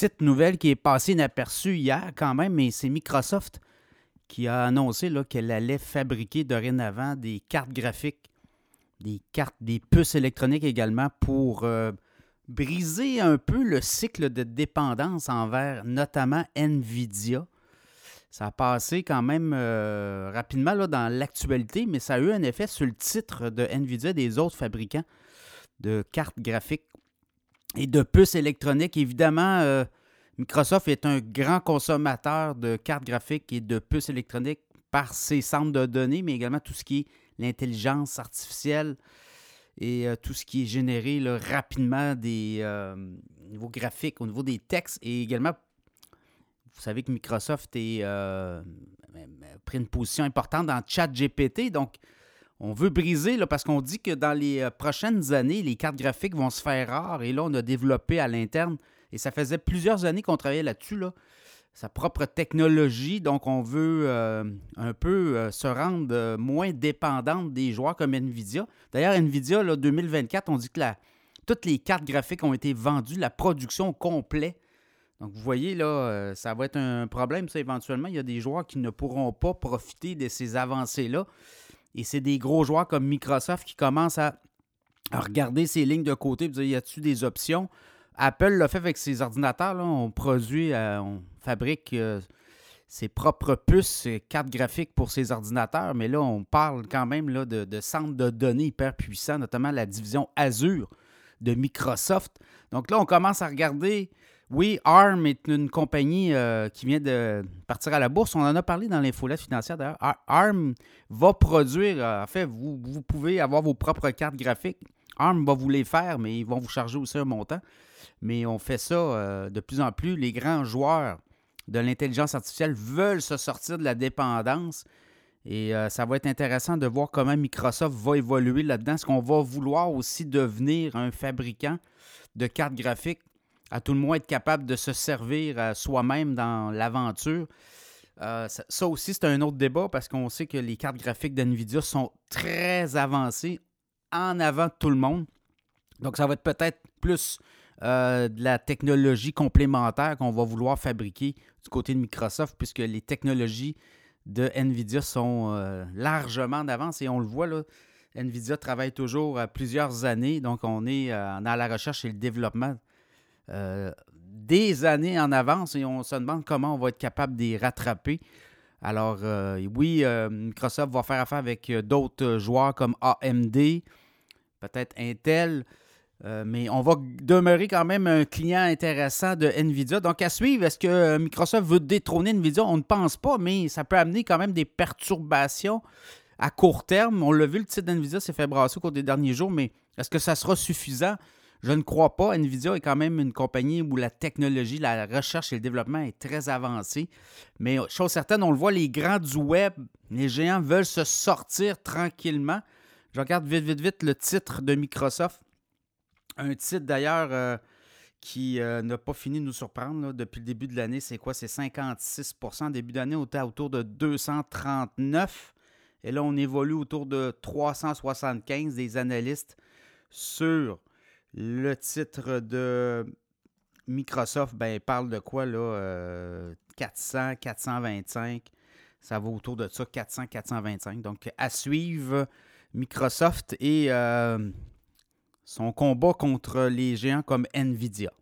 petite nouvelle qui est passée inaperçue hier quand même, mais c'est Microsoft qui a annoncé qu'elle allait fabriquer dorénavant des cartes graphiques, des cartes, des puces électroniques également pour euh, briser un peu le cycle de dépendance envers notamment Nvidia. Ça a passé quand même euh, rapidement là, dans l'actualité, mais ça a eu un effet sur le titre de Nvidia et des autres fabricants de cartes graphiques et de puces électroniques. Évidemment, euh, Microsoft est un grand consommateur de cartes graphiques et de puces électroniques par ses centres de données, mais également tout ce qui est l'intelligence artificielle et euh, tout ce qui est généré rapidement des euh, niveaux graphiques, au niveau des textes et également, vous savez que Microsoft a pris une position importante dans ChatGPT, donc on veut briser, là, parce qu'on dit que dans les euh, prochaines années, les cartes graphiques vont se faire rares. Et là, on a développé à l'interne, et ça faisait plusieurs années qu'on travaillait là-dessus, là, sa propre technologie. Donc, on veut euh, un peu euh, se rendre moins dépendante des joueurs comme Nvidia. D'ailleurs, Nvidia, là, 2024, on dit que toutes les cartes graphiques ont été vendues, la production complète. Donc, vous voyez, là, ça va être un problème, ça, éventuellement. Il y a des joueurs qui ne pourront pas profiter de ces avancées-là. Et c'est des gros joueurs comme Microsoft qui commencent à, regarder ces lignes de côté et dire y a-t-il des options? Apple l'a fait avec ses ordinateurs. On produit, euh, on fabrique euh, ses propres puces, cartes graphiques pour ses ordinateurs. Mais là, on parle quand même de centres de données hyper puissants, notamment la division Azure de Microsoft. Donc là, on commence à regarder oui, ARM est une compagnie euh, qui vient de partir à la bourse. On en a parlé dans l'infolette financière d'ailleurs. ARM va produire, euh, en fait, vous, pouvez avoir vos propres cartes graphiques. ARM va vous les faire, mais ils vont vous charger aussi un montant. Mais on fait ça euh, de plus en plus. Les grands joueurs de l'intelligence artificielle veulent se sortir de la dépendance. Et ça va être intéressant de voir comment Microsoft va évoluer là-dedans. Est-ce qu'on va vouloir aussi devenir un fabricant de cartes graphiques à tout le moins être capable de se servir à soi-même dans l'aventure. Euh, ça, aussi, c'est un autre débat parce qu'on sait que les cartes graphiques d'NVIDIA sont très avancées en avant de tout le monde. Donc, ça va être peut-être plus euh, de la technologie complémentaire qu'on va vouloir fabriquer du côté de Microsoft, puisque les technologies de NVIDIA sont euh, largement en avance et on le voit là. NVIDIA travaille toujours à plusieurs années, donc on est dans la recherche et le développement euh, des années en avance et on se demande comment on va être capable de les rattraper. Alors, euh, oui, euh, Microsoft va faire affaire avec d'autres joueurs comme AMD, peut-être Intel, mais on va demeurer quand même un client intéressant de Nvidia. Donc, à suivre, est-ce que Microsoft veut détrôner Nvidia? On ne pense pas, mais ça peut amener quand même des perturbations à court terme. On l'a vu, le titre d'Nvidia s'est fait brasser au cours des derniers jours, mais est-ce que ça sera suffisant? Je ne crois pas. Nvidia est quand même une compagnie où la technologie, la recherche et le développement est très avancé. Mais chose certaine, on le voit, les grands du web, les géants veulent se sortir tranquillement. Je regarde vite, vite, vite le titre de Microsoft. Un titre d'ailleurs euh, qui euh, n'a pas fini de nous surprendre depuis le début de l'année. C'est quoi? C'est 56% Début d'année, on était autour de 239. Et là, on évolue autour de 375 des analystes sur le titre de Microsoft, ben, parle de quoi là 400, 425. Ça va autour de ça, 400, 425. Donc, à suivre Microsoft et euh, son combat contre les géants comme Nvidia.